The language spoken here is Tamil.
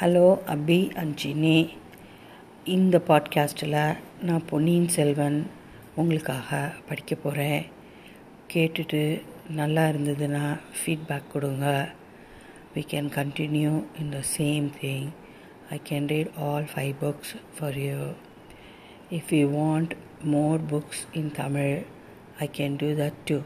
ஹலோ அபி அஞ்சினி இந்த பாட்காஸ்ட்டில் நான் பொன்னியின் செல்வன் உங்களுக்காக படிக்க போகிறேன். கேட்டுட்டு நல்லா இருந்ததுன்னா ஃபீட்பேக் கொடுங்க. We can continue in the same thing I can read all five books for you if you want more books in Tamil I can do that too